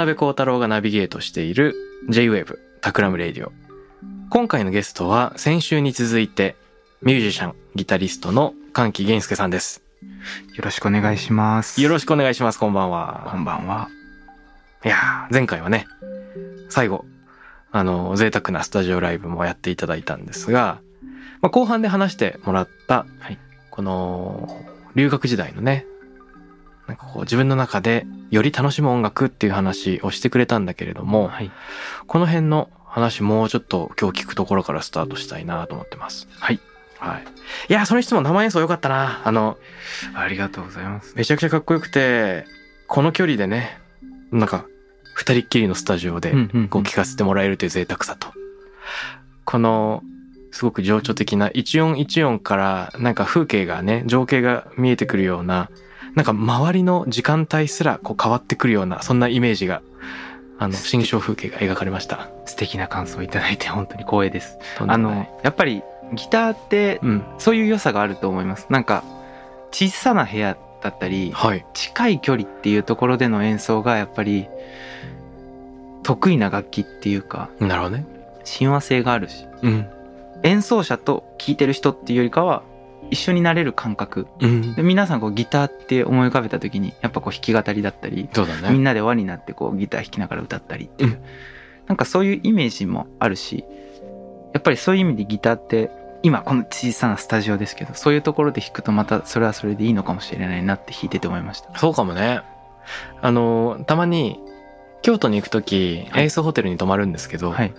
渡邉康太郎がナビゲートしている J-Wave Takram Radio。今回のゲストは先週に続いてミュージシャン、ギタリストの閑喜弦介さんです。よろしくお願いします。よろしくお願いします。こんばんは。こんばんは。いやー、前回はね、最後、あの、贅沢なスタジオライブもやっていただいたんですが、まあ、後半で話してもらった、はいこの、留学時代のね、なんかこう自分の中でより楽しむ音楽っていう話をしてくれたんだけれども、はい。この辺の話もうちょっと今日聞くところからスタートしたいなと思ってます。はい。はい。いや、それにしても生演奏良かったな。あの、ありがとうございます。めちゃくちゃかっこよくて、この距離でね、なんか、二人っきりのスタジオでこう聞かせてもらえるという贅沢さと。この、すごく情緒的な一音一音からなんか風景がね、情景が見えてくるような、なんか周りの時間帯すらこう変わってくるような、そんなイメージが、あの、新象風景が描かれました。素敵な感想をいただいて本当に光栄です。あの、やっぱりギターってうん。そういう良さがあると思います。なんか小さな部屋だったり、はい。近い距離っていうところでの演奏がやっぱり得意な楽器っていうかなるほどね。親和性があるし、うん。演奏者と聴いてる人っていうよりかは一緒になれる感覚。うんで。皆さんこうギターって思い浮かべた時にやっぱこう弾き語りだったり、そうだね。みんなで輪になってこうギター弾きながら歌ったりっていう、うんなんかそういうイメージもあるしやっぱりそういう意味でギターって今この小さなスタジオですけどそういうところで弾くとまたそれはそれでいいのかもしれないなって弾いてて思いましたそうかもね。あの、たまに、京都に行くとき、はいエースホテルに泊まるんですけど、はい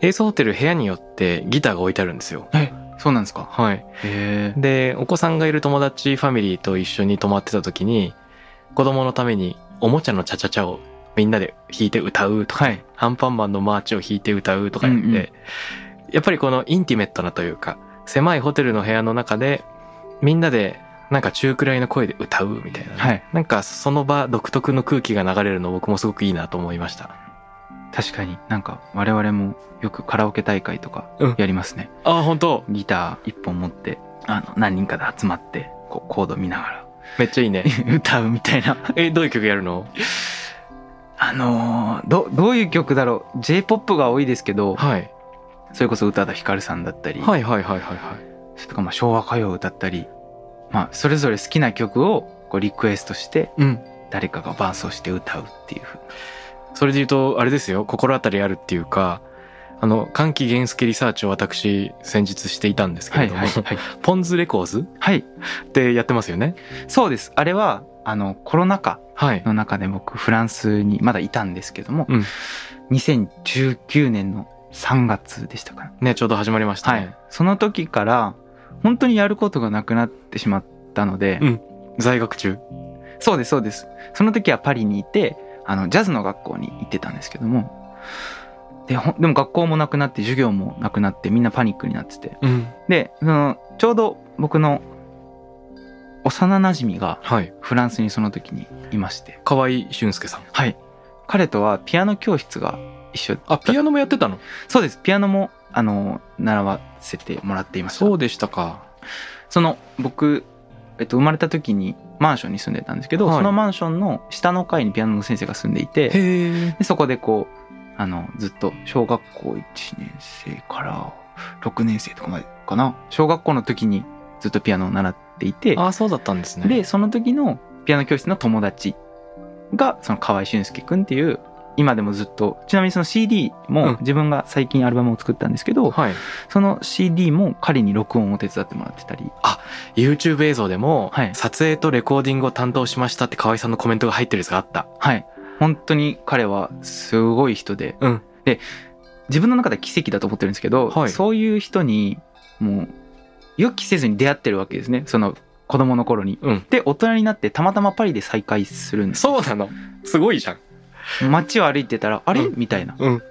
エースホテル部屋によってギターが置いてあるんですよ。えそうなんですか？はい。で、お子さんがいる友達ファミリーと一緒に泊まってたときに、子供のためにおもちゃのチャチャチャをみんなで弾いて歌うとか、はい。アンパンマンのマーチを弾いて歌うとか言って、うんうん。やっぱりこの intimate なというか、狭いホテルの部屋の中で、みんなでなんか中くらいの声で歌うみたいなね、はい。なんかその場独特の空気が流れるの僕もすごくいいなと思いました。確かになんか我々もよくカラオケ大会とかうん。やりますね、ああ、本当。ギター一本持ってあの何人かで集まってこうコード見ながめっちゃいいね。ら 歌うみたいな。え、どういう曲やるの？あのーどどういう曲だろう。J-POP が多いですけどはい。それこそ宇多田ヒカルさんだったり、はいはいはいはいはい。それとかまあ昭和歌謡を歌ったり、まあ、それぞれ好きな曲をこうリクエストしてうん。誰かが伴奏して歌うっていうふうそれで言うと、あれですよ、心当たりあるっていうか、あの、歓喜源介リサーチを私、先日していたんですけれども、はいはいポンズレコーズはいってやってますよね？そうですあれはあのコロナ禍はい。の中で僕フランスにまだいたんですけども、うん2019年の3月でしたかねね、ちょうど始まりましたはいね。その時から本当にやることがなくなってしまったので、うん在学中。そうですそうですその時はパリにいてあのジャズの学校に行ってたんですけどもででも学校もなくなって授業もなくなってみんなパニックになっててうん。でそのちょうど僕の幼なじみがはい。フランスにその時にいまして河合俊介さん。はい彼とはピアノ教室が一緒あ、ピアノもやってたの？そうですピアノもあの習わせてもらっていましたそうでしたか。その僕、えっと、生まれた時にマンションに住んでたんですけど、はいそのマンションの下の階にピアノの先生が住んでいて。でそこでこうあのずっと小学校1年生から6年生とかまでかな小学校の時にずっとピアノを習っていてあ、そうだったんですね。でその時のピアノ教室の友達がその河合俊介くんっていう今でもずっと。ちなみにその CD うん。も自分が最近アルバムを作ったんですけど、はい。その CD も彼に録音を手伝ってもらってたり。YouTube 映像でも、はい。撮影とレコーディングを担当しましたって河合さんのコメントが入ってるやつがあった。はい。本当に彼はすごい人で、うん。で自分の中では奇跡だと思ってるんですけど、はい。そういう人にもう予期せずに出会ってるわけですね。その子供の頃に。うん。で大人になってたまたまパリで再会するんですそうなの。すごいじゃん街を歩いてたらあれ、うん。みたいな。うん。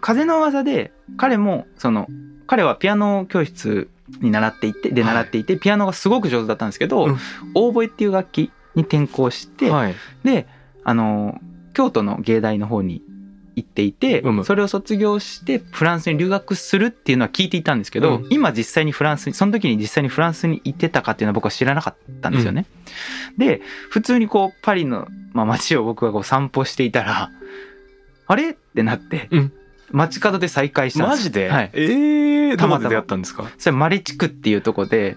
風の噂で彼もその彼はピアノ教室に習っていてではい。習っていて、ピアノがすごく上手だったんですけど、うん。オーボエっていう楽器に転校して、はい。であの京都の芸大の方に行っていて、うん。それを卒業してフランスに留学するっていうのは聞いていたんですけど、うん。今実際にフランスにその時に実際にフランスに行ってたかっていうのは僕は知らなかったんですよね。で普通にこうパリの、まあ、街を僕がこう散歩していたらあれ？ってなって、うん。街角で再会したんですマジで、はい、ええー、たまたま。出会ったんですか？それマレ地区っていうとこで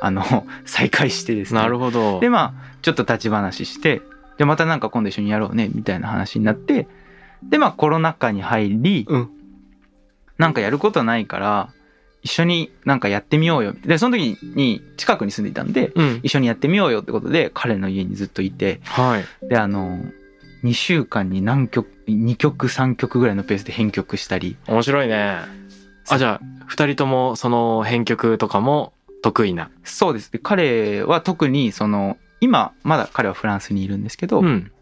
あの 再会してですね。なるほど。でまあちょっと立ち話してでまたなんか今度一緒にやろうねみたいな話になってでまあコロナ禍に入り、うん。なんかやることないから一緒になんかやってみようよ。でその時に近くに住んでいたんでうん。一緒にやってみようよってことで彼の家にずっといてはい。であの2週間に何曲2曲3曲ぐらいのペースで編曲したり。面白いね。あじゃあ二人ともその編曲とかも得意な？そうです。で彼は特にその今まだ彼はフランスにいるんですけど、うん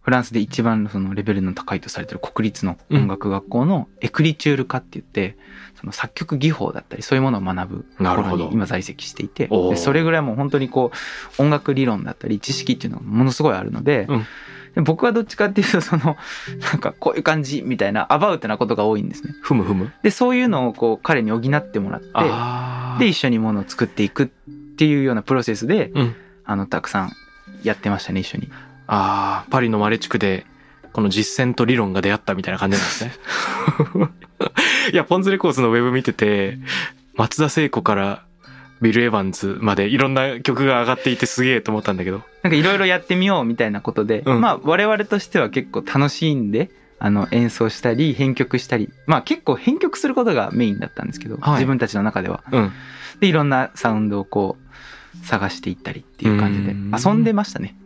フランスで一番そのレベルの高いとされてる国立の音楽学校のエクリチュール科って言って、その作曲技法だったりそういうものを学ぶところに今在籍していてそれぐらいもう本当にこう音楽理論だったり知識っていうのがものすごいあるので,、うん。で僕はどっちかっていうとそのなんかこういう感じみたいなアバウトなことが多いんですね。ふむふむ。でそういうのをこう彼に補ってもらってで一緒にものを作っていくっていうようなプロセスで、うん。あのたくさんやってましたね一緒に。あーパリのマレ地区でこの実践と理論が出会ったみたいな感じなんですね。いやポンズレコーズのウェブ見てて松田聖子からビル・エヴァンズまでいろんな曲が上がっていてすげえと思ったんだけど。なんかいろいろやってみようみたいなことで、うん。まあ我々としては結構楽しんであの演奏したり編曲したりまあ結構編曲することがメインだったんですけど、はい。自分たちの中では。うん。でいろんなサウンドをこう探していったりっていう感じでうん。遊んでましたね。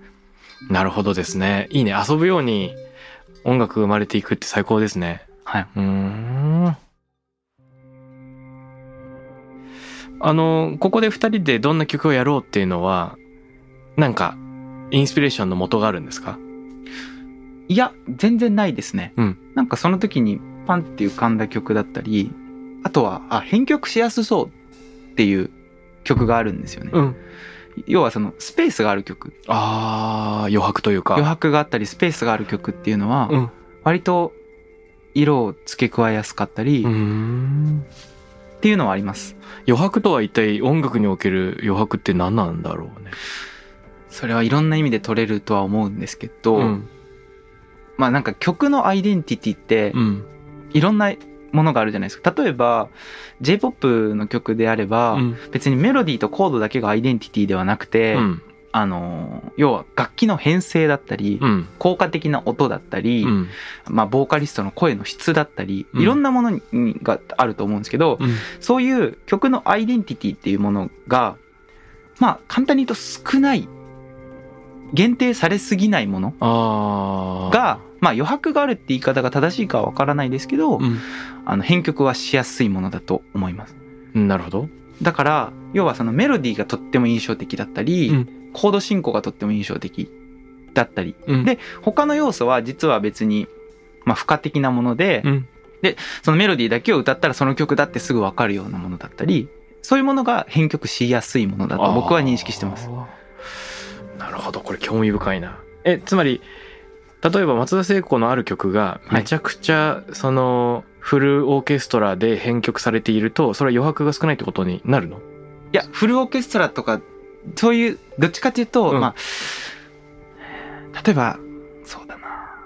なるほどですね。いいね。遊ぶように音楽生まれていくって最高ですね。はい。うーん。あのここで二人でどんな曲をやろうっていうのはなんかインスピレーションの元があるんですか？いや全然ないですね。うん。なんかその時にパンって浮かんだ曲だったりあとはあ編曲しやすそうっていう曲があるんですよね。ん要はそのスペースがある曲。あー余白というか。余白があったりスペースがある曲っていうのは、うん。割と色を付け加えやすかったりっん。ていうのはあります。余白とは一体音楽における余白って何なんだろうね。それはいろんな意味で取れるとは思うんですけど、うん。まあなんか曲のアイデンティティってうん。いろんなものがあるじゃないですか。例えば J-POP の曲であれば、うん。別にメロディーとコードだけがアイデンティティではなくて、うん。あの要は楽器の編成だったり、うん。効果的な音だったり、うん。まあボーカリストの声の質だったり、うん。いろんなものにがあると思うんですけど、うん。そういう曲のアイデンティティっていうものが、まあ簡単に言うと少ない、限定されすぎないものが、まあ余白があるって言い方が正しいかはわからないですけど、うん。あの編曲はしやすいものだと思います。なるほど。だから、要はそのメロディーがとっても印象的だったり、うん。コード進行がとっても印象的だったり、うん。で他の要素は実は別に、まあ付加的なもので、うん。そのメロディーだけを歌ったらその曲だってすぐわかるようなものだったり、そういうものが編曲しやすいものだと僕は認識してます。なるほど。これ興味深いな。えつまり例えば松田聖子のある曲がはい。めちゃくちゃそのフルオーケストラで編曲されているとそれは余白が少ないってことになるの？いや、フルオーケストラとか、そういう、どっちかっていうと、うん。まあ、例えば、そうだな。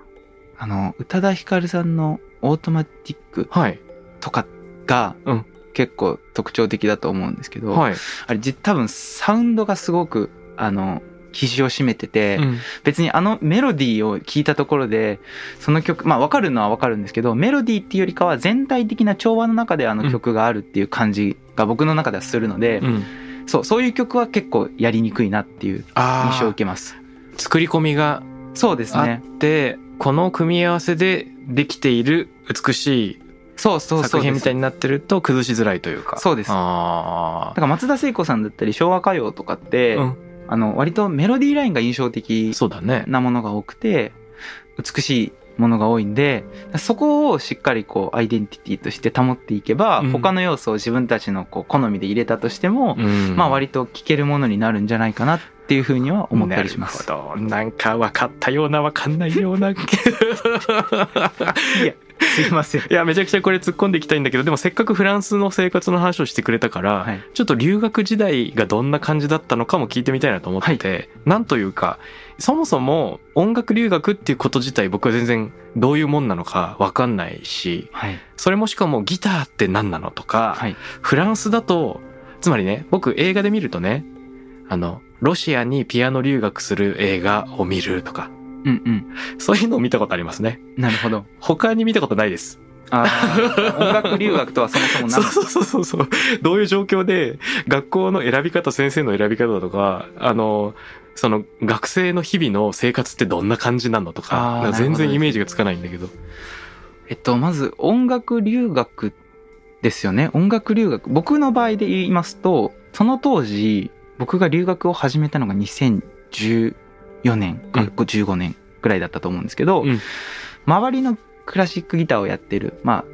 あの、宇多田ヒカルさんのオートマティックはい。とかが、うん。結構特徴的だと思うんですけど、はい。あれじ多分サウンドがすごく、あの、比重を占めてて、うん。別にあのメロディーを聞いたところでその曲まあ分かるのは分かるんですけどメロディーっていうよりかは全体的な調和の中であの曲があるっていう感じが僕の中ではするので、うん。そうそういう曲は結構やりにくいなっていうあ印象を受ーけます。作り込みがそうですあっねて、この組み合わせでできている美しい作品みたいになってると崩しづらいというか。そうです。あだから松田聖子さんだったり昭和歌謡とかって、あ、うん、あの割とメロディーラインが印象的なものが多くて美しいものが多いんでそこをしっかりこうアイデンティティとして保っていけば、うん。他の要素を自分たちのこう好みで入れたとしても、うん。まあ割と聴けるものになるんじゃないかなっていうふうには思ったりします。なるほど。なんか分かったような分かんないような いやすいません。いやめちゃくちゃこれ突っ込んでいきたいんだけどでもせっかくフランスの生活の話をしてくれたから、はいちょっと留学時代がどんな感じだったのかも聞いてみたいなと思ってて、なんというかそもそも音楽留学っていうこと自体僕は全然どういうもんなのか分かんないしはい。それもしかもギターって何なのとか、はい。フランスだとつまりね僕映画で見るとねあのロシアにピアノ留学する映画を見るとかうんうん。そういうのを見たことありますねなるほど。他に見たことないですあー音楽留学とはそもそも何 そうそうそうそう。どういう状況で、学校の選び方、先生の選び方とか、あの、その学生の日々の生活ってどんな感じなのとか、か全然イメージがつかないんだけど。えっと、まず音楽留学ですよね。音楽留学。僕の場合で言いますと、その当時、僕が留学を始めたのが2014年かうん15年ぐらいだったと思うんですけど、うん周りのクラシックギターをやってる、まあ、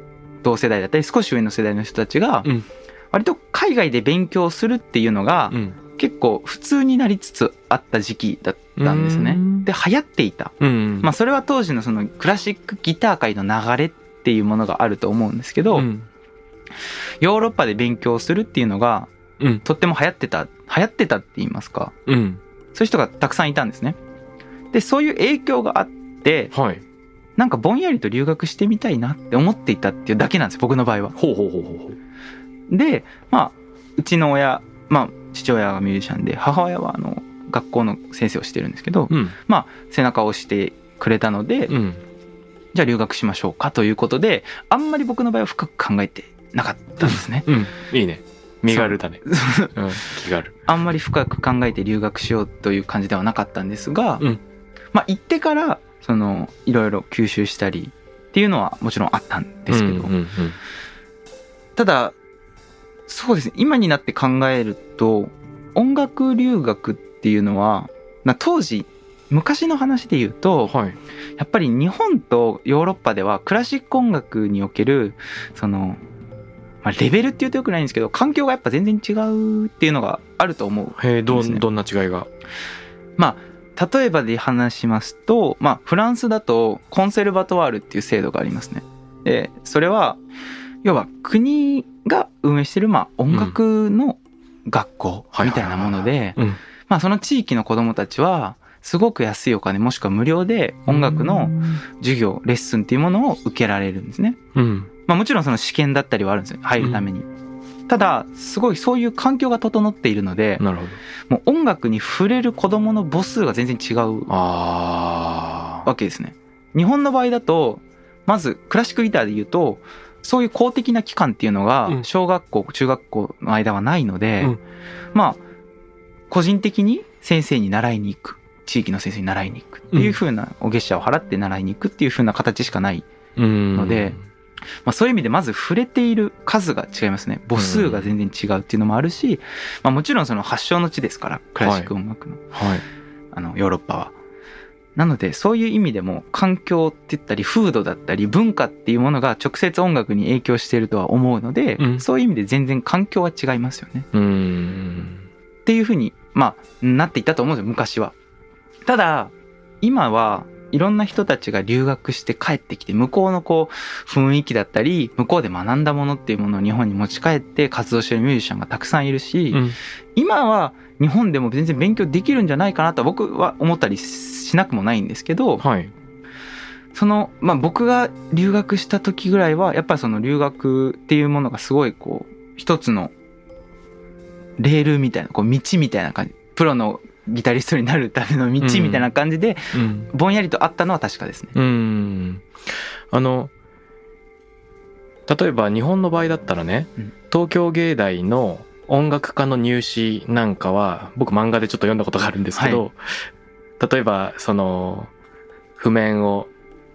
同世代だったり少し上の世代の人たちがうん、割と海外で勉強するっていうのがうん。結構普通になりつつあった時期だったんですねう。んで、流行っていた。うん。まあそれは当時のそのクラシックギター界の流れっていうものがあると思うんですけど、うん。ヨーロッパで勉強するっていうのがうん。とっても流行ってた、流行ってたって言いますか、うん。そういう人がたくさんいたんですね。で、そういう影響があって、はい。なんかぼんやりと留学してみたいなって思っていたっていうだけなんです、僕の場合は。ほうほうほうほう。で、まあ、うちの親、まあ、父親がミュージシャンで、母親はあの、学校の先生をしてるんですけど、うん。背中を押してくれたので、うん。じゃあ留学しましょうかということで、あんまり僕の場合は深く考えてなかったんですね。うん。いいね。身軽だね。うん。気軽。あんまり深く考えて留学しようという感じではなかったんですが、うんまあ行ってから、その、いろいろ吸収したりっていうのはもちろんあったんですけど、うんうんうんただ、そうですね、今になって考えると、音楽留学っていうのは、な当時、昔の話で言うと、はい。やっぱり日本とヨーロッパではクラシック音楽における、その、まあ、レベルって言うとよくないんですけど、環境がやっぱ全然違うっていうのがあると思う。へえ、どどんな違いが？まあ、例えばで話しますと、まあ、フランスだとコンセルバトワールっていう制度がありますね。で、それは、要は国が運営してる、まあ、音楽の学校みたいなもので、その地域の子供たちは、すごく安いお金もしくは無料で音楽の授業、レッスンっていうものを受けられるんですね。うん。まあもちろんその試験だったりはあるんですよ。入るために。ただ、すごいそういう環境が整っているので。もう音楽に触れる子供の母数が全然違うあわけですね。日本の場合だと、まずクラシックギターで言うと、そういう公的な機関っていうのがうん小学校、中学校の間はないので、うんまあ、個人的に先生に習いに行く。地域の先生に習いに行くっていう風なお月謝を払って習いに行くっていう風な形しかない。あ。うん。まあそういう意味でまず触れている数が違いますね。母数が全然違うっていうのもあるし、まあもちろんその発祥の地ですから、クラシック音楽の、はい。あの、ヨーロッパは。なので、そういう意味でも、環境って言ったり、風土だったり、文化っていうものが直接音楽に影響しているとは思うので、うんそういう意味で全然環境は違いますよね。うん。っていうふうに、まあ、なっていったと思うんですよ、昔は。ただ、今はいろんな人たちが留学して帰ってきて、向こうのこう、雰囲気だったり、向こうで学んだものっていうものを日本に持ち帰って活動してるミュージシャンがたくさんいるし、うん。今は日本でも全然勉強できるんじゃないかなと僕は思ったりしなくもないんですけど、はい。その、まあ僕が留学した時ぐらいは、やっぱりその留学っていうものがすごいこう、一つのレールみたいな、こう道みたいな感じ。プロのギタリストになるための道みたいな感じで、うん。ぼんやりとあったのは確かですね。うん。あの例えば日本の場合だったらね、うん。東京芸大の音楽科の入試なんかは僕漫画でちょっと読んだことがあるんですけど、例えばその譜面を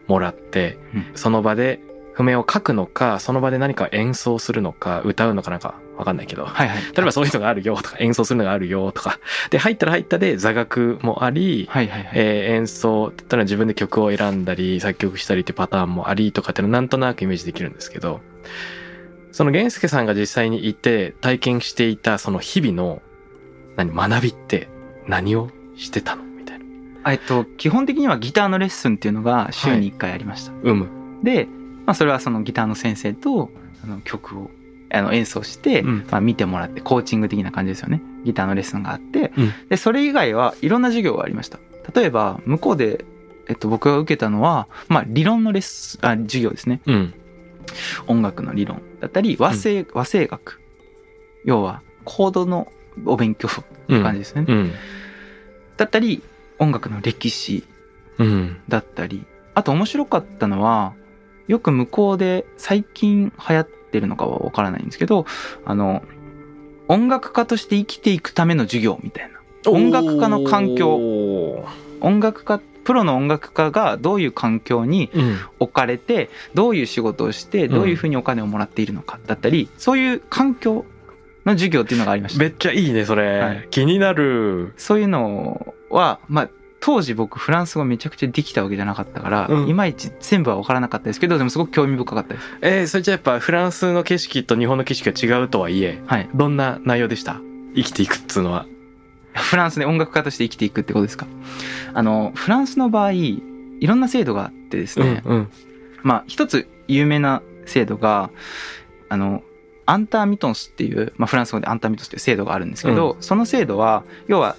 もらって、うん。その場で譜面を書くのかその場で何か演奏するのか歌うのかなんかわかんないけど、はいはい。例えばそういうのがあるよとか演奏するのがあるよとかで入ったら入ったで座学もあり、はいはいはい。えー演奏だったら自分で曲を選んだり作曲したりってパターンもありとかっていうのなんとなくイメージできるんですけどその源介さんが実際にいて体験していたその日々の何学びって何をしてたの？みたいな。えっと、基本的にはギターのレッスンっていうのが週に1回ありました。うむ。で、まあ、それはそのギターの先生とあの曲をあの演奏して、うん。まあ、見てもらってコーチング的な感じですよね。ギターのレッスンがあって、うん。でそれ以外はいろんな授業がありました。例えば向こうで、えっと、僕が受けたのは、まあ、理論のレッスンあ授業ですね。うん。音楽の理論だったり和声,、和声楽。要はコードのお勉強って感じですね、うん。だったり音楽の歴史うん。だったり。あと面白かったのはよく向こうで最近流行ってるのかはわからないんですけどあの音楽家として生きていくための授業みたいな音楽家の環境音楽家プロの音楽家がどういう環境にうん。置かれてどういう仕事をしてどういうふうにお金をもらっているのかだったりそういう環境の授業っていうのがありましためっちゃいいね、それ。はい気になる。そういうのはまあ当時僕フランス語めちゃくちゃできたわけじゃなかったから、うん。いまいち全部は分からなかったですけどでもすごく興味深かったです。えー、それじゃやっぱフランスの景色と日本の景色が違うとはいえ、はい。どんな内容でした？生きていくっつうのは。フランスで音楽家として生きていくってことですか？あのフランスの場合いろんな制度があってですね、うん。まあ一つ有名な制度があのアンターミトンスっていう、まあ、フランス語でアンターミトンスっていう制度があるんですけど、その制度は要は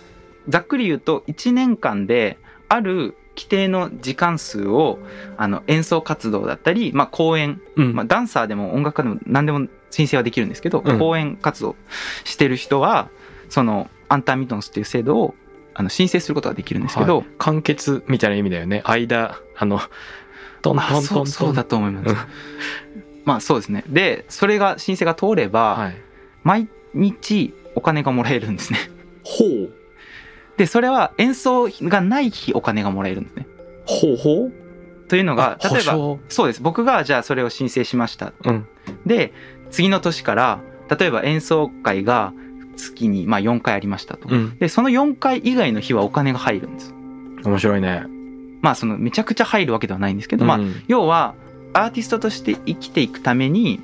ざっくり言うと1年間である規定の時間数をあの演奏活動だったり、まあ、公演、うん。まあ、ダンサーでも音楽家でも何でも申請はできるんですけど、うん公演活動してる人はそのアンターミトンスっていう制度をあの申請することができるんですけど、はい完結みたいな意味だよね。間、あの、トンまあトン。そうだと思いますうん。まあそうですね。で、それが申請が通れば、はい。毎日お金がもらえるんですね。ほう。で、それは演奏がない日お金がもらえるんですね。ほうほうというのが、あ例えば、そうです。僕がじゃあそれを申請しました。うん。で、次の年から、例えば演奏会が月にまあ4回ありましたと。うん。で、その4回以外の日はお金が入るんです。面白いね。まあそのめちゃくちゃ入るわけではないんですけど、まあうん要はアーティストとして生きていくために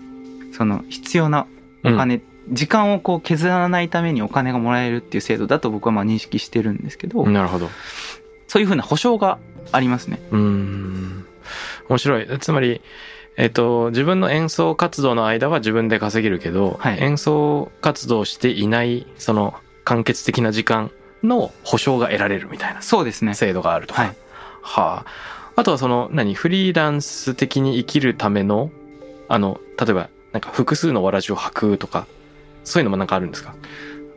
その必要なお金、時間をこう削らないためにお金がもらえるっていう制度だと僕はまあ認識してるんですけど、うんなるほど。そういうふうな保証がありますね。うーん。面白い。つまり、えっ、と、自分の演奏活動の間は自分で稼げるけど、はい演奏活動していない、その、完結的な時間の保証が得られるみたいなそうですね。制度があるとか。はい。はあ。あとはその、何、フリーランス的に生きるための、あの、例えば、なんか複数のわらじを履くとか、そういうのもなんかあるんですか？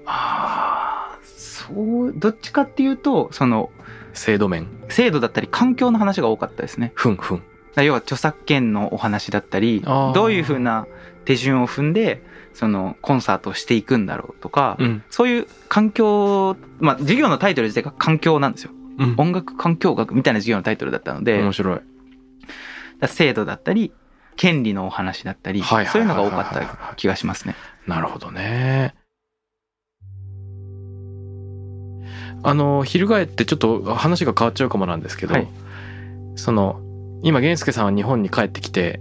ああ、そう、どっちかっていうと、その制度面。制度だったり環境の話が多かったですね。ふんふん。要は著作権のお話だったりどういうふうな手順を踏んでそのコンサートをしていくんだろうとか、うん。そういう環境まあ授業のタイトル自体が環境なんですようん。音楽環境学みたいな授業のタイトルだったので、面白い。制度だったり権利のお話だったりはいそういうのが多かった気がしますねなるほどね。あの、翻ってちょっと話が変わっちゃうかもなんですけど、はい。その、今、源介さんは日本に帰ってきて、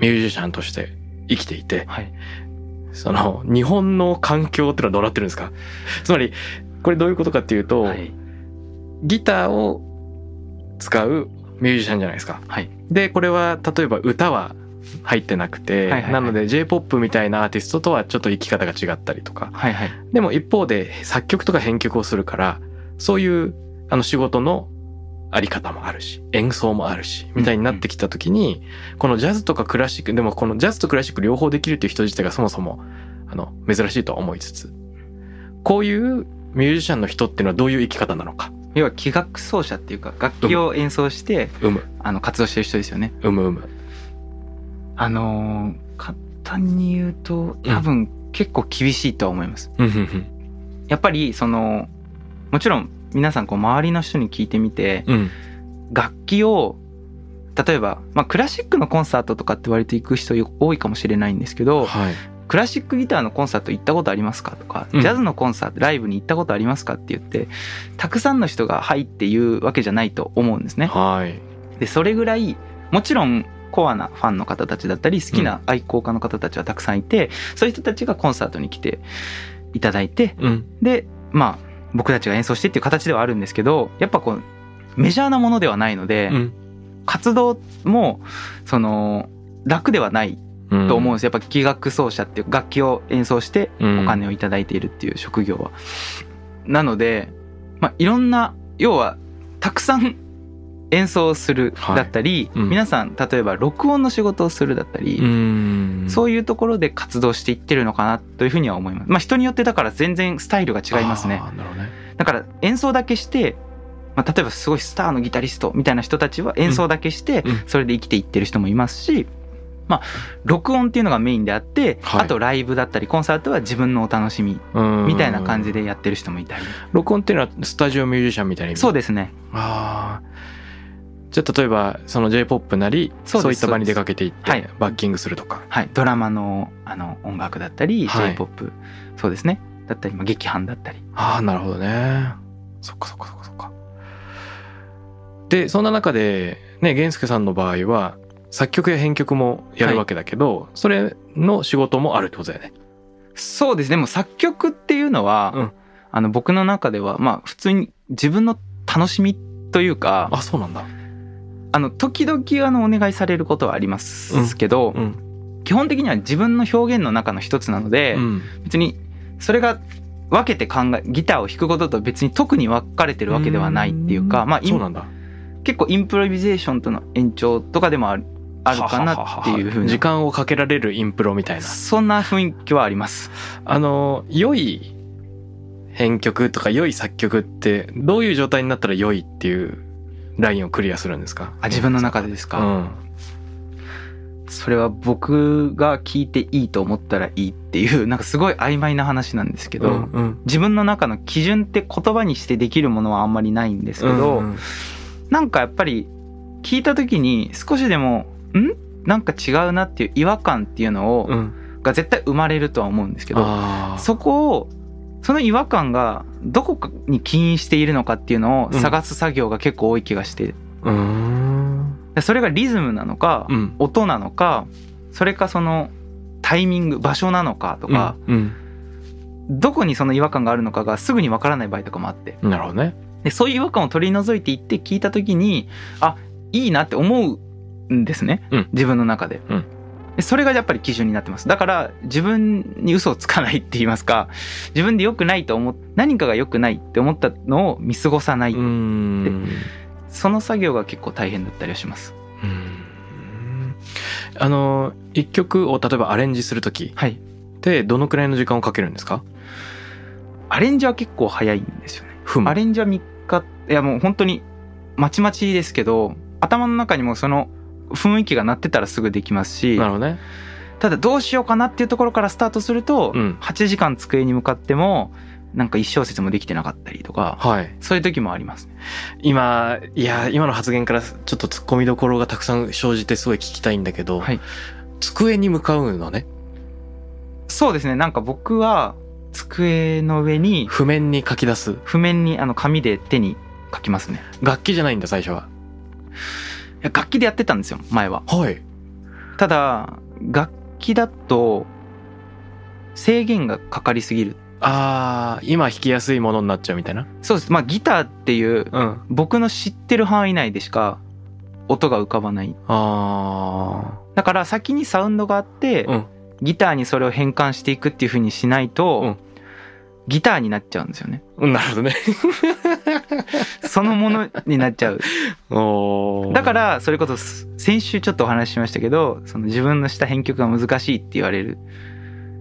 ミュージシャンとして生きていて、はい。その、日本の環境ってのはどうなってるんですか？つまり、これどういうことかっていうと、はい。ギターを使うミュージシャンじゃないですか。はい。で、これは、例えば歌は入ってなくて、はいはいはい。なので J-POP みたいなアーティストとはちょっと生き方が違ったりとか、はいはい。でも一方で作曲とか編曲をするから、そういうあの仕事のあり方もあるし、演奏もあるし、みたいになってきた時に、このジャズとかクラシック、でもこのジャズとクラシック両方できるっていう人自体がそもそも、あの、珍しいとは思いつつ、こういうミュージシャンの人っていうのはどういう生き方なのか。要は器楽奏者っていうか楽器を演奏して、うむあの活動してる人ですよね。うむうむあのー簡単に言うと多分結構厳しいとは思います。うんやっぱりそのもちろん皆さんこう周りの人に聞いてみてうん。楽器を例えば、まあ、クラシックのコンサートとかって割と行く人多いかもしれないんですけどはい。クラシックギターのコンサート行ったことありますかとか、うん。ジャズのコンサートライブに行ったことありますかって言ってたくさんの人が「はい」っていうわけじゃないと思うんですね。はい。でそれぐらいもちろんコアなファンの方たちだったり好きな愛好家の方たちはたくさんいて、そういう人たちがコンサートに来ていただいてうん。でまあ僕たちが演奏してっていう形ではあるんですけどやっぱこうメジャーなものではないので、うん。活動もその楽ではないうん。と思うんですよ。やっぱ器楽奏者っていう楽器を演奏してうん。お金をいただいているっていう職業は。なので、まあ、いろんな要はたくさん演奏するはいだったり、うん。皆さん例えば録音の仕事をするだったり、うん。そういうところで活動していってるのかなというふうには思います。まあ人によってだから全然スタイルが違いますね。ね。だから演奏だけして、まあ、例えばすごいスターのギタリストみたいな人たちは演奏だけしてそれで生きていってる人もいますし、まあ録音っていうのがメインであって、はい。あとライブだったりコンサートは自分のお楽しみうん。みたいな感じでやってる人もいたり。録音っていうのはスタジオミュージシャンみたいなそうですね。ああじゃあ例えばその J−POP なりそういった場に出かけていって、はい。バッキングするとか。はい。ドラマのあの音楽だったり、はい。J-POP、そうですね。だったり、まあ劇伴だったり。ああなるほどね。そっかそっかそっかそっか。でそんな中でね源助さんの場合は作曲や編曲もやるわけだけど、それの仕事もあるってことだよね。そうですね。でも作曲っていうのは、うん。あの僕の中では、まあ普通に自分の楽しみというか、あそうなんだあの、時々あの、お願いされることはありますけど、うん。基本的には自分の表現の中の一つなので、うん。別にそれが分けて考え、ギターを弾くことと別に特に分かれてるわけではないっていうか、まあ、結構インプロビゼーションとの延長とかでもあるあるかなっていうふうな。時間をかけられるインプロみたいな。そんな雰囲気はあります。あの良い編曲とか良い作曲ってどういう状態になったら良いっていうラインをクリアするんですか？あ自分の中でですか、うん。それは僕が聞いていいと思ったらいいっていう、なんかすごい曖昧な話なんですけど、うんうん。自分の中の基準って言葉にしてできるものはあんまりないんですけど、うんなんかやっぱり聞いた時に少しでも、ん？なんか違うなっていう違和感っていうのを、うん。が絶対生まれるとは思うんですけど、そこを、その違和感がどこかに起因しているのかっていうのを探す作業が結構多い気がして、うーん。それがリズムなのか、うん。音なのか、それかそのタイミング、場所なのかとか、うん。どこにその違和感があるのかがすぐにわからない場合とかもあって、うんなるほどね。でそういう違和感を取り除いていって聞いた時にあいいなって思うんですね、うん。自分の中でそれがやっぱり基準になってます。だから自分に嘘をつかないって言いますか自分で良くないと思っ何かが良くないって思ったのを見過ごさない、その作業が結構大変だったりはします。うん。あの一曲を例えばアレンジする時はい。ってどのくらいの時間をかけるんですか？アレンジは結構早いんですよね。アレンジは3日いやもう本当にまちまちですけど頭の中にもその雰囲気が鳴ってたらすぐできますしなるほどね。ただどうしようかなっていうところからスタートすると、うん。8時間机に向かってもなんか一小節もできてなかったりとかはい。そういう時もありますね。今いや今の発言からちょっと突っ込みどころがたくさん生じてすごい聞きたいんだけど、はい。机に向かうのね。そうですね。なんか僕は机の上に譜面に書き出す。譜面にあの紙で手に書きますね。楽器じゃないんだ最初は。いや楽器でやってたんですよ前は。はい。ただ楽器だと制限がかかりすぎる。あー今弾きやすいものになっちゃうみたいな？そうです。まあギターっていううん。僕の知ってる範囲内でしか音が浮かばない。あだから先にサウンドがあって、うん。ギターにそれを変換していくっていう風にしないと、うんギターになっちゃうんですよね。あなるほどね。そのものになっちゃう。だから、それこそ先週ちょっとお話ししましたけど、その自分のした編曲が難しいって言われる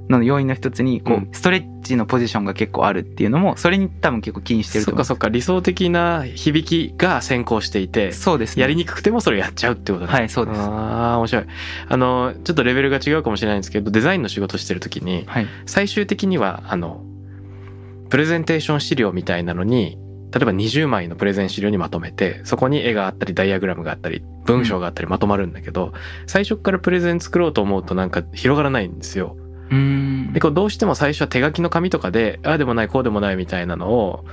の要因の一つにこうん。うストレッチのポジションが結構あるっていうのもそれに多分結構気にしてると思う。そっかそっか理想的な響きが先行していてそうですね。やりにくくてもそれやっちゃうってことねはいそうです。ああ面白い。あのちょっとレベルが違うかもしれないんですけどデザインの仕事してる時にはい。最終的にはあのプレゼンテーション資料みたいなのに例えば20枚のプレゼン資料にまとめてそこに絵があったりダイアグラムがあったり文章があったりまとまるんだけど、最初からプレゼン作ろうと思うとなんか広がらないんですよ。うーんでこうどうしても最初は手書きの紙とかでああでもないこうでもないみたいなのを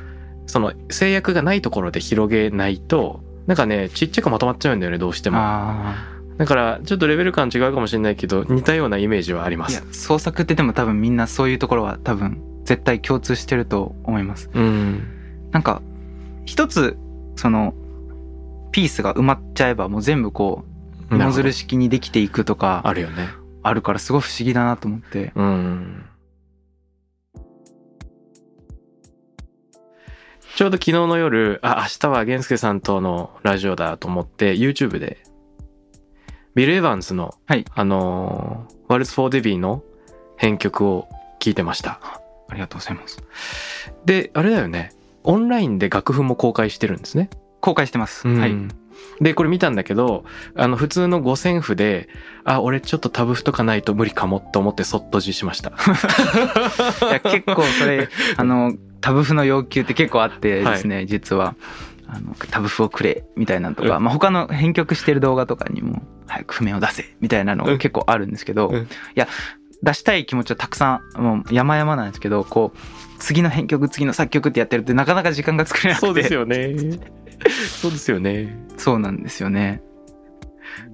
その制約がないところで広げないとなんかねちっちゃくまとまっちゃうんだよねどうしても。あだからちょっとレベル感違うかもしれないけど似たようなイメージはありまあいやす。創作ってでも多分みんなそういうところは多分絶対共通してると思いますうんなんか一つそのピースが埋まっちゃえばもう全部こう芋づる式にできていくとかあるよね。あるからすごい不思議だなと思ってうん。ちょうど昨日の夜、あ、明日は弦介さんとのラジオだと思って、YouTube で、ビル・エヴァンスの、はいあのー、ワルツ・フォー・デビーの編曲を聞いてました。ありがとうございます。で、あれだよね。オンラインで楽譜も公開してるんですね。公開してます、はい。で、これ見たんだけど、あの、普通の五線譜で、あ、俺ちょっとタブ譜とかないと無理かもと思ってそっとじしました。いや結構それ あのタブ譜の要求って結構あってですね、実は。あのタブ譜をくれみたいなのとか、うん。まあ、他の編曲してる動画とかにも早く譜面を出せみたいなのうん。結構あるんですけど、うん。いや出したい気持ちはたくさんもう山々なんですけどこう次の編曲次の作曲ってやってるってなかなか時間が作れなくてそうですよね。そうですよね。そうなんですよね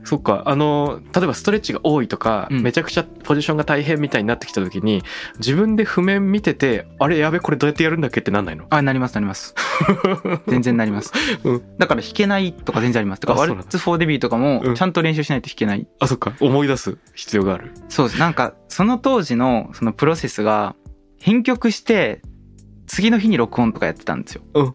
そっか。あの、例えばストレッチが多いとか、うん。めちゃくちゃポジションが大変みたいになってきた時に、自分で譜面見てて、あれやべ、これどうやってやるんだっけってなんないの？あなりますなります。全然なります、うん。だから弾けないとか全然あります。とかワルツ・フォー・デビューとかもうん。ちゃんと練習しないと弾けない。あ、そっか。思い出す必要がある。そうです。なんか、その当時のそのプロセスが、編曲して、次の日に録音とかやってたんですよ。うん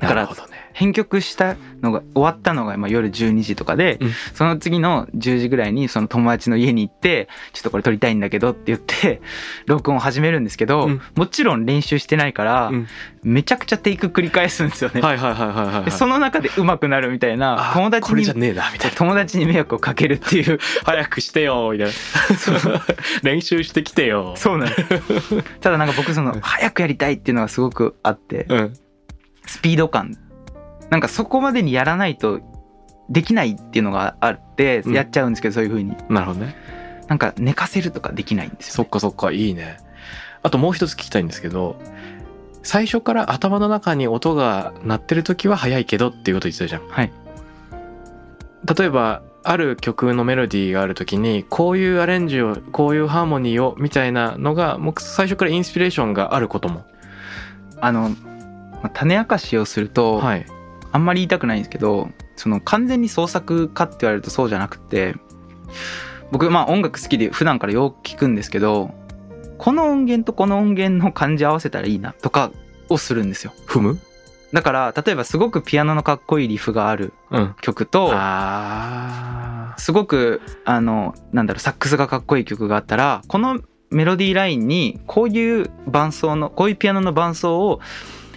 だから。編曲したのが、終わったのがまあ夜12時とかで、うんその次の10時ぐらいにその友達の家に行って、ちょっとこれ撮りたいんだけどって言って、録音を始めるんですけど、うんもちろん練習してないから、うんめちゃくちゃテイク繰り返すんですよね。はいはいはいはいその中で上手くなるみたいな、あ友達に。友達に迷惑をかけるっていう、早くしてよ、みたいな。練習してきてよ。そうなんです。ただなんか僕その、早くやりたいっていうのがすごくあって、うん。スピード感。なんかそこまでにやらないとできないっていうのがあって、うんやっちゃうんですけど、そういう風に。なるほどね。なんか寝かせるとかできないんですよ、そっかそっか、いいね。あともう一つ聞きたいんですけど、最初から頭の中に音が鳴ってる時は早いけどっていうこと言ってたじゃん。はい。例えば、ある曲のメロディーがある時に、こういうアレンジを、こういうハーモニーを、みたいなのが、もう最初からインスピレーションがあることも。あの、まあ種明かしをすると、はい。あんまり言いたくないんですけど、その完全に創作かって言われるとそうじゃなくて、僕まあ音楽好きで普段からよく聞くんですけど、この音源とこの音源の感じ合わせたらいいなとかをするんですよ。踏む？だから、例えばすごくピアノのかっこいいリフがあるうん。曲と、あすごく、あの、なんだろう、サックスがかっこいい曲があったら、このメロディーラインに、こういう伴奏の、こういうピアノの伴奏を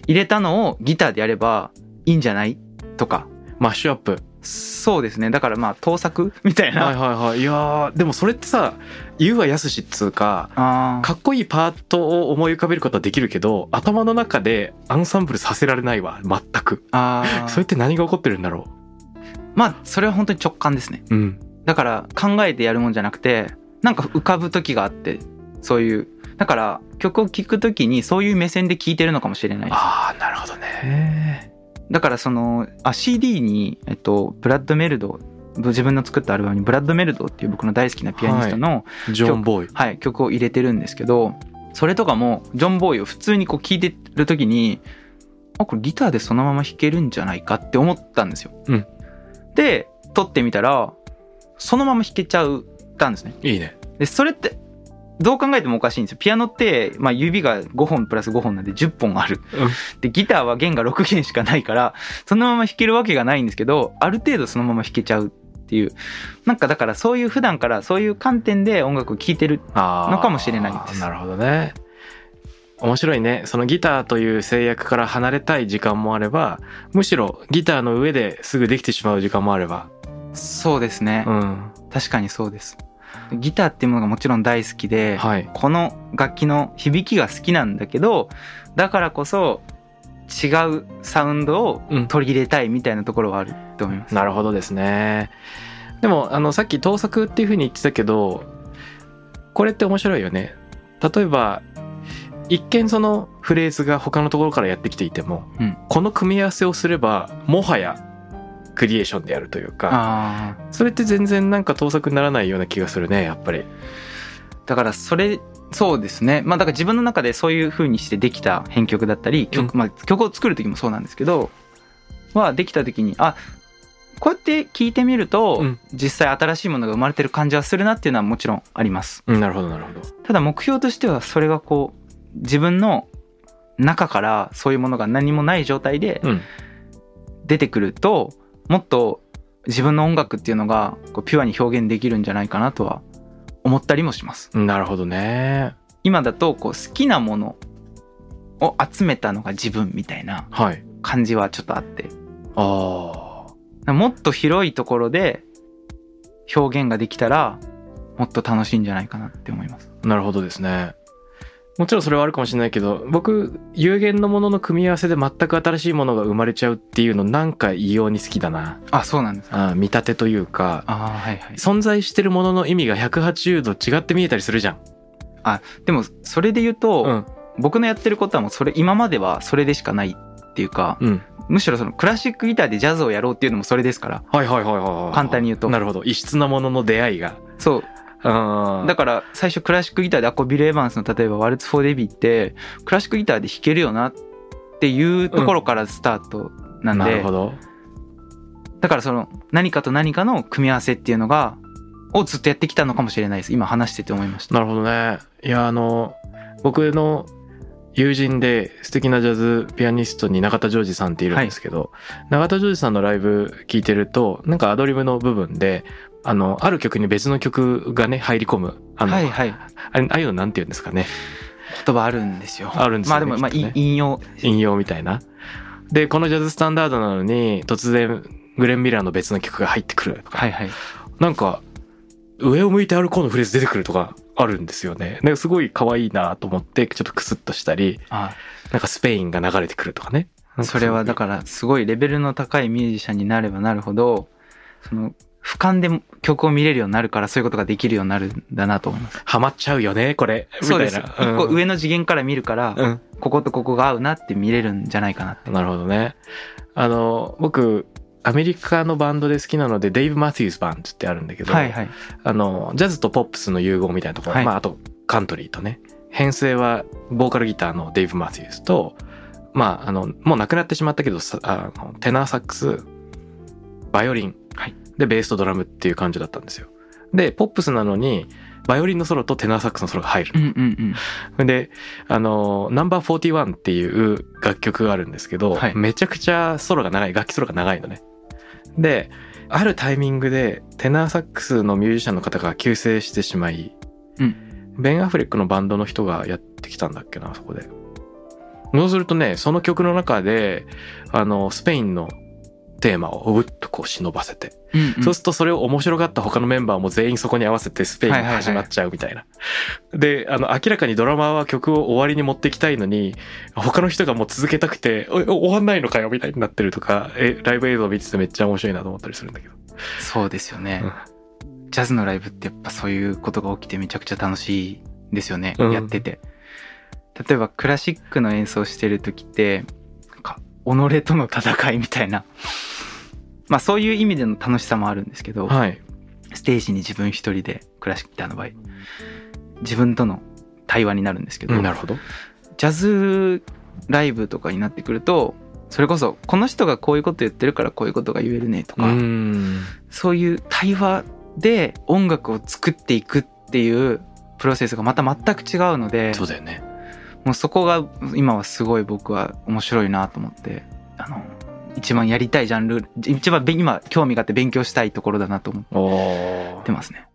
入れたのをギターでやればいいんじゃない？とか。ー。マッシュアップ。そうですね。だからまあ、盗作？みたいな。はいはいはい。いやー、でもそれってさ、言うはやすしっつうか、かっこいいパートを思い浮かべることはできるけど、頭の中でアンサンブルさせられないわ、全く。あーそれって何が起こってるんだろまあ、それは本当に直感ですね。う。うん。だから、考えてやるもんじゃなくて、なんか浮かぶ時があって、そういう。だから、曲を聴く時にそういう目線で聴いてるのかもしれない。ああ、なるほどね。だからそのあ CD に、えっと、ブラッド・メルド自分の作ったアルバムにブラッド・メルドっていう僕の大好きなピアニストの、ジョン・ボーイ。はい曲を入れてるんですけどそれとかもジョン・ボーイを普通にこう聴いてる時にあこれギターでそのまま弾けるんじゃないかって思ったんですよ。うんで撮ってみたらそのまま弾けちゃったんですね。いいね。でそれってどう考えてもおかしいんですよ。ピアノって、まあ、指が5本プラス5本なんで10本ある。うん。で、ギターは弦が6弦しかないから、そのまま弾けるわけがないんですけど、ある程度そのまま弾けちゃうっっていう。なんかだからそういう普段からそういう観点で音楽を聴いてるのかもしれないです。なるほどね。面白いね。そのギターという制約から離れたい時間もあればむしろギターの上ですぐできてしまう時間もあれば。そうですね、うん。確かにそうですギターっていうものがもちろん大好きで、はい。この楽器の響きが好きなんだけどだからこそ違うサウンドをうん。取り入れたいみたいなところはあると思います、なるほどですね。でもあのさっき盗作っていうふうに言ってたけどこれって面白いよね。例えば一見そのフレーズが他のところからやってきていても、うん。この組み合わせをすればもはやクリエーションであるというかそれって全然なんか盗作にならないような気がするねやっぱり。だからそれそうですね。まあだから自分の中でそういう風にしてできた編曲だったり曲,、まあ、曲を作る時もそうなんですけどはできた時にあこうやって聞いてみると、うん。実際新しいものが生まれてる感じはするなっていうのはもちろんあります。うんなるほどなるほど。ただ目標としてはそれがこう自分の中からそういうものが何もない状態でうん。出てくるともっと自分の音楽っていうのがこうピュアに表現できるんじゃないかなとは思ったりもします。なるほどね。今だとこう好きなものを集めたのが自分みたいなはい。感じはちょっとあって。あもっと広いところで表現ができたらもっと楽しいんじゃないかなって思います。あなるほどですねもちろんそれはあるかもしれないけど僕有限のものの組み合わせで全く新しいものが生まれちゃうっていうのなんか異様に好きだな。あそうなんですか？あ見立てというかあはいはい。存在してるものの意味が180度違って見えたりするじゃん。でもそれで言うと、うん。僕のやってることはもうそれ今まではそれでしかないっていうか、うん。むしろそのクラシックギターでジャズをやろうっていうのもそれですから。はいはいはいはいはい簡単に言うと。なるほど。異質なものの出会いが。そう。あだから最初クラシックギターであこうビル・エヴァンスの例えば「ワルツ・フォー・デビー」ってクラシックギターで弾けるよなっていうところからスタートなんで、なるほど。だからその何かと何かの組み合わせっていうのがをずっとやってきたのかもしれないです。今話してて思いました。なるほどね。いやあの僕の友人で素敵なジャズピアニストに永田ジョージさんっているんですけど、永田ジョージさんのライブ聞いてるとなんかアドリブの部分であのある曲に別の曲がね入り込むあの、はいはい。あれああいうのなんて言うんですかね。言葉あるんですよ。あるんですよねまあでもまあ、引用。引用みたいな。でこのジャズスタンダードなのに突然グレン・ミラーの別の曲が入ってくるとか、はいはい。なんか上を向いて歩こうのフレーズ出てくるとかあるんですよね。なんかすごい可愛いなと思ってちょっとクスッとしたりあなんかスペインが流れてくるとかね。それはだからすごいレベルの高いミュージシャンになればなるほどその俯瞰で曲を見れるようになるからそういうことができるようになるんだなと思います。ハマっちゃうよねこれ。そうです。みたいな。一個上の次元から見るから、うん、こことここが合うなって見れるんじゃないかなって。うん、なるほどね。あの僕アメリカのバンドで好きなのでデイブ・マティーズバンドってあるんだけど、はいはい。あのジャズとポップスの融合みたいなところ、はい。まあ、あとカントリーとね。編成はボーカルギターのデイブ・マティーズとまああのもう亡くなってしまったけどさあのテナーサックスバイオリン、はいでベースとドラムっていう感じだったんですよ。でポップスなのにバイオリンのソロとテナーサックスのソロが入るうんうんうん。で、あの、ナンバー41っていう楽曲があるんですけど、はい。めちゃくちゃソロが長い、楽器ソロが長いのね。で、あるタイミングでテナーサックスのミュージシャンの方が急逝してしまい、うん。ベン・アフレックのバンドの人がやってきたんだっけな、そこで。そうするとね、その曲の中で、あの、スペインのテーマをうっとこう忍ばせて、うんうん。そうするとそれを面白がった他のメンバーも全員そこに合わせてスペインが始まっちゃうみたいな。で、あの、明らかにドラマーは曲を終わりに持ってきたいのに、他の人がもう続けたくて、お終わんないのかよみたいになってるとか、え、ライブ映像見ててめっちゃ面白いなと思ったりするんだけど。そうですよね、ジャズのライブってやっぱそういうことが起きてめちゃくちゃ楽しいですよね、うん。やってて。例えばクラシックの演奏してる時って己との戦いみたいなまあそういう意味での楽しさもあるんですけど、はい。ステージに自分一人でクラシックギターの場合自分との対話になるんですけど、うんなるほど。ジャズライブとかになってくるとそれこそこの人がこういうこと言ってるからこういうことが言えるねとうか、ん。そういう対話で音楽を作っていくっていうプロセスがまた全く違うのでそうだよね。もうそこが今はすごい僕は面白いなと思ってあの一番やりたいジャンル一番べ今興味があって勉強したいところだなと思おってますね。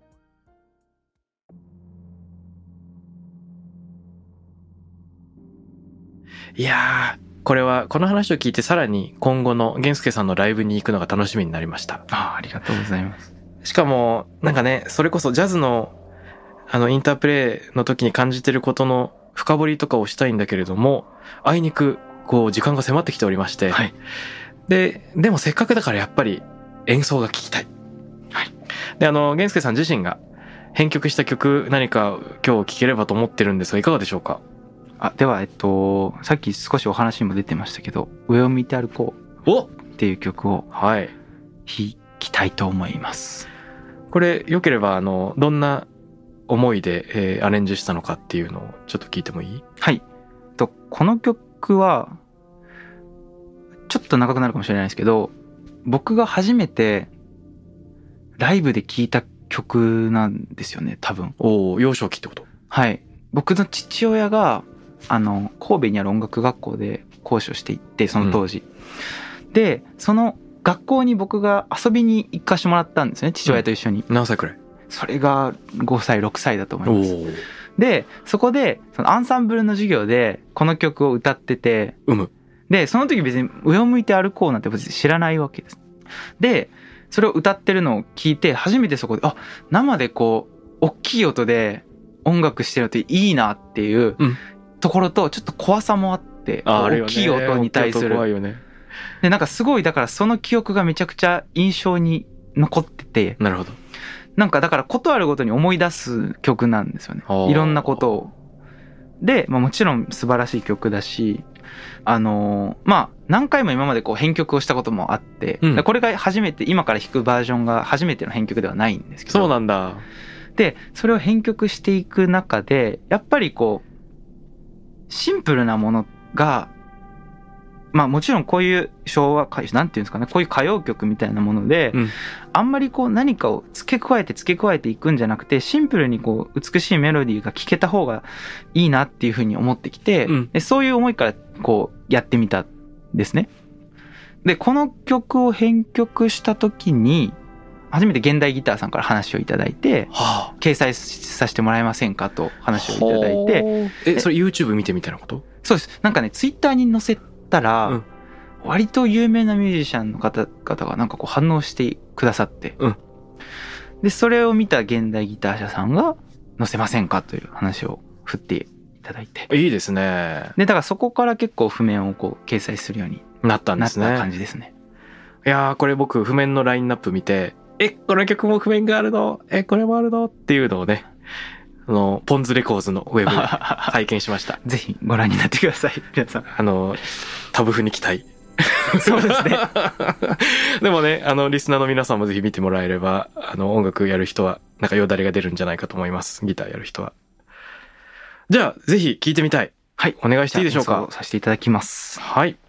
いやーこれはこの話を聞いてさらに今後の源介さんのライブに行くのが楽しみになりましたああありがとうございます。しかもなんかねそれこそジャズのあのインタープレイの時に感じてることの深掘りとかをしたいんだけれどもあいにくこう時間が迫ってきておりまして、はい。ででもせっかくだからやっぱり演奏が聴きたい、はい、であの源介さん自身が編曲した曲何か今日聴ければと思ってるんですがいかがでしょうか？あではえっとさっき少しお話にも出てましたけど「上を向いて歩こう」お！っていう曲をはい。弾きたいと思います。これ良ければあのどんな思いで、えーアレンジしたのかっていうのをちょっと聞いてもいい？はい。とこの曲はちょっと長くなるかもしれないですけど僕が初めてライブで聴いた曲なんですよね多分。おお幼少期ってこと？はい。僕の父親があの神戸にある音楽学校で講師をしていてその当時。でその学校に僕が遊びに行かしてもらったんですね父親と一緒に。何歳くらい？それが5歳6歳だと思います。おでそこでそのアンサンブルの授業でこの曲を歌っててうむ。でその時別に上を向いて歩こうなんて別に知らないわけです。でそれを歌ってるのを聞いて初めてそこであ生でこう大きい音で音楽してるのっていいなっていううん。ところとちょっと怖さもあって、大きい音に対す大きい音怖いるよね。でなんかすごいだからその記憶がめちゃくちゃ印象に残っててなるほどなんかだからことあるごとに思い出す曲なんですよね。いろんなことを。で、まあ、もちろん素晴らしい曲だしあのーまあ何回も今までこう編曲をしたこともあって、うん。これが初めて今から弾くバージョンが初めての編曲ではないんですけど。そうなんだ。でそれを編曲していく中でやっぱりこうシンプルなものがまあもちろんこういう昭和歌謡なんていうんですかねこういう歌謡曲みたいなもので、うん。あんまりこう何かを付け加えて付け加えていくんじゃなくてシンプルにこう美しいメロディーが聴けた方がいいなっていうふうに思ってきて、うん。でそういう思いからこうやってみたんですね。でこの曲を編曲した時に初めて現代ギターさんから話をいただいては掲載させてもらえませんかと話をいただいて。えそれ YouTube 見てみたいなこと？そうです。なんかねツイッターに載せたら、うん。割と有名なミュージシャンの方々がなんかこう反応してくださって、うん。でそれを見た現代ギター社さんが載せませんかという話を振っていただいて。いいですね。でだからそこから結構譜面をこう掲載するようになったんなったですね感じですね。いやーこれ僕譜面のラインナップ見てえこの曲も譜面があるの？えこれもあるの？っていうのをねあのポンズレコーズのウェブで拝見しました。ぜひご覧になってください。皆さん。あのタブ譜に期待。そうですね。でもねあのリスナーの皆さんもぜひ見てもらえればあの音楽やる人はなんかよだれが出るんじゃないかと思います。ギターやる人は。じゃあぜひ聴いてみたい。はい。お願いしてい。いでしょうか。させていただきます。はい「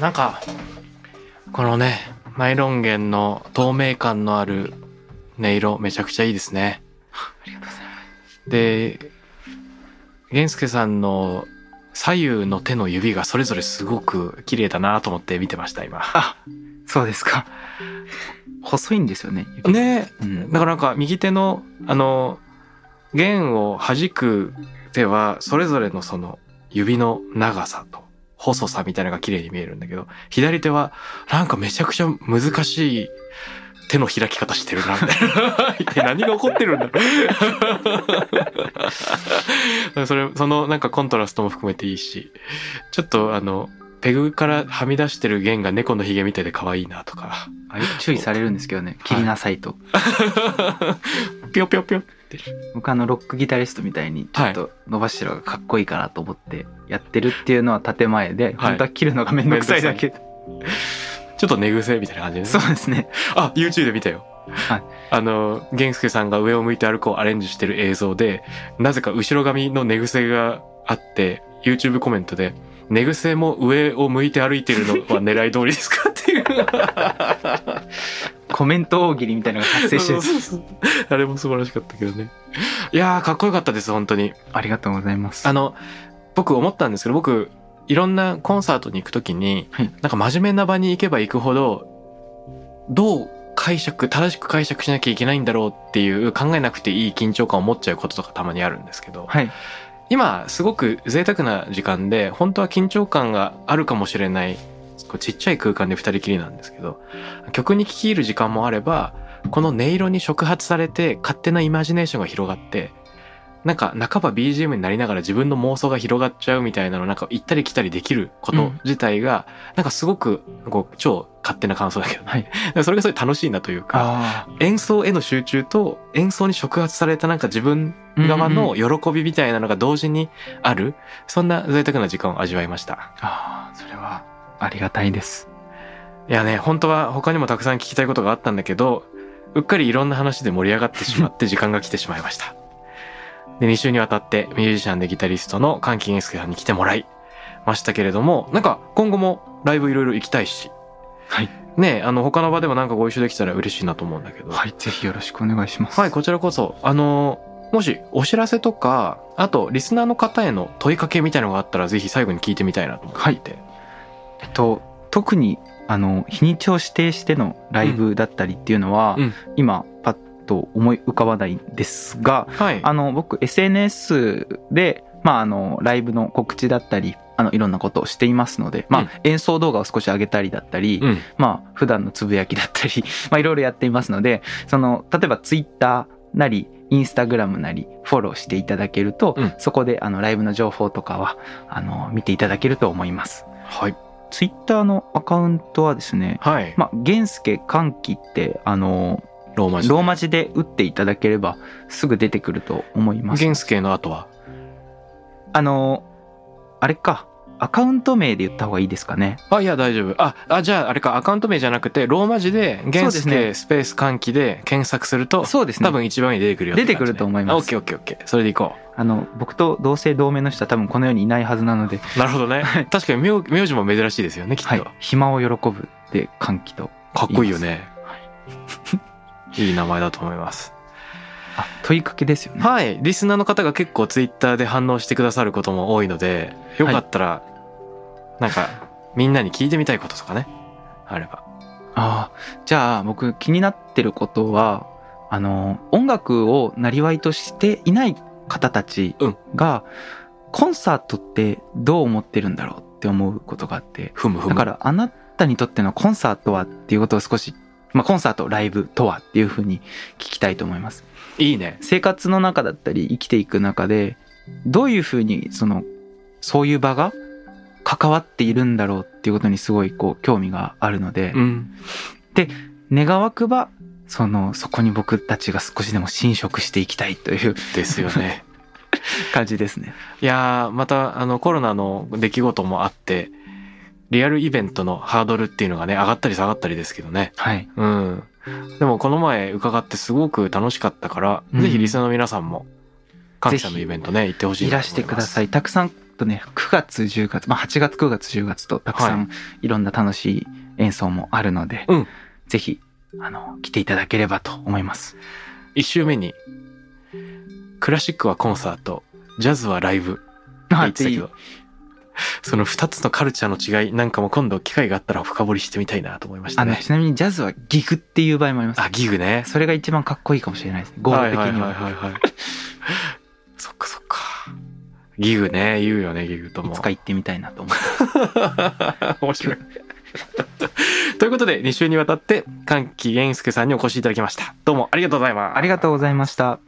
なんかこのねナイロン弦の透明感のある音色めちゃくちゃいいですねありがとうございます。で源介さんの左右の手の指がそれぞれすごく綺麗だなと思って見てました今あ、そうですか。細いんですよね。指ねうん。だからなんか右手のあの弦を弾く手はそれぞれのその指の長さと細さみたいなのが綺麗に見えるんだけど左手はなんかめちゃくちゃ難しい手の開き方してるなみたいな。一体何が起こってるんだ？それそのなんかコントラストも含めていいしちょっとあのペグからはみ出してる弦が猫のひげみたいで可愛いなとかあ注意されるんですけどね。切りなさいと。ぴょぴょぴょって僕あのロックギタリストみたいにちょっと伸ばしてるのがかっこいいかなと思ってやってるっていうのは建前で、本当は切るのがめんどくさいだけ。ちょっと寝癖みたいな感じでね。そうですね。あ、YouTube で見たよ。はいあの、玄介さんが上を向いて歩こうアレンジしてる映像で、なぜか後ろ髪の寝癖があって、YouTube コメントで、寝癖も上を向いて歩いてるのは狙い通りですかっていう。コメント大喜利みたいなのが発生してるあれも素晴らしかったけどね。いやー、かっこよかったです、本当に。ありがとうございます。あの、僕思ったんですけど、僕、いろんなコンサートに行くときに、はいなんか真面目な場に行けば行くほど、どう解釈、正しく解釈しなきゃいけないんだろうっていう考えなくていい緊張感を持っちゃうこととかたまにあるんですけど、はい。今すごく贅沢な時間で、本当は緊張感があるかもしれない、こうちっちゃい空間で二人きりなんですけど、曲に聴き入る時間もあれば、この音色に触発されて勝手なイマジネーションが広がって、なんか半ば BGM になりながら自分の妄想が広がっちゃうみたいなのなんか行ったり来たりできること自体が、なんかすごくこう超勝手な感想だけど、ね、はい。それがすごい楽しいなというか、あ演奏への集中と演奏に触発されたなんか自分側の喜びみたいなのが同時にある、そんな贅沢な時間を味わいました。あ、ああ、それはありがたいです。いやね、本当は他にもたくさん聞きたいことがあったんだけど、うっかりいろんな話で盛り上がってしまって 時間が来てしまいました。で、2週にわたってミュージシャンでギタリストの関木健介さんに来てもらいましたけれども、なんか今後もライブいろいろ行きたいし、はい。ね、あの他の場でもなんかご一緒できたら嬉しいなと思うんだけど、はい。ぜひよろしくお願いします。はい、こちらこそ、あの、もしお知らせとか、あとリスナーの方への問いかけみたいのがあったらぜひ最後に聞いてみたいなと思っていて。えっと、特に、あの、日にちを指定してのライブだったりっていうのは、うん今、パッと思い浮かばないんですが、はい。あの、僕、SNS で、まあ、あの、ライブの告知だったり、あの、いろんなことをしていますので、まあ、うん演奏動画を少し上げたりだったり、うん。まあ、普段のつぶやきだったり、まあ、いろいろやっていますので、その、例えばツイッターなり、インスタグラムなり、フォローしていただけると、うんそこで、あの、ライブの情報とかは、あの、見ていただけると思います。はい。ツイッターのアカウントはですね、はい。まあ、玄介歓喜って、あの、ローマ字で。ローマ字で打っていただければ、すぐ出てくると思います。ゲンスケの後は？あの、あれか、アカウント名で言った方がいいですかね。あ、いや、大丈夫。あ、あ、じゃあ、あれか、アカウント名じゃなくて、ローマ字で、ゲンスそうでケスペース換気で検索すると、そうですね。多分一番に出てくるよね、出てくると思いますあオッケーオッケーオッケー。それでいこあの、僕と同姓同名の人は多分この世にいないはずなので、う。なるほどね。確かに名名字も珍しいですよね、きっと。はい。暇を喜ぶで歓喜と。かっこいいよね。いい名前だと思います。あ、問いかけですよね。はい。リスナーの方が結構ツイッターで反応してくださることも多いので、よかったら、なんか、みんなに聞いてみたいこととかね、あれば。ああ、じゃあ僕気になってることは、あの、音楽をなりわいとしていない方たちうんが、コンサートってどう思ってるんだろうって思うことがあって、ふむふむ。だからあなたにとってのコンサートはっていうことを少し、まあコンサート、ライブとはっていうふうに聞きたいと思います。いいね。生活の中だったり生きていく中で、どういうふうにその、そういう場が関わっているんだろうっていうことにすごいこう興味があるので、うん。願わくば、その、そこに僕たちが少しでも侵食していきたいというですよね。感じですね。いやー、また、あの、コロナの出来事もあって、リアルイベントのハードルっていうのがね、上がったり下がったりですけどね。はい。うん。でも、この前伺ってすごく楽しかったから、うんぜひリスナーの皆さんも、カンキさんのイベントね、行ってほしいい。らしてください。たくさんとね、9月、10月、まあ8月、9月、10月とたくさはんいろんな楽しい演奏もあるので、うんぜひ、あの、来ていただければと思います。1週目にクラシックはコンサートジャズはライブって言ってたけど その2つのカルチャーの違いなんかも今度機会があったら深掘りしてみたいなと思いましたあの、ねちなみにジャズはギグっていう場合もあります。あギグねそれが一番かっこいいかもしれないですね。語呂的には。はいはいはいはいはい そっかそっかギグね言うよねギグともいつか行ってみたいなと思って。面白いということで2週にわたって歓喜源介さんにお越しいただきましたどうもありがとうございますありがとうございました。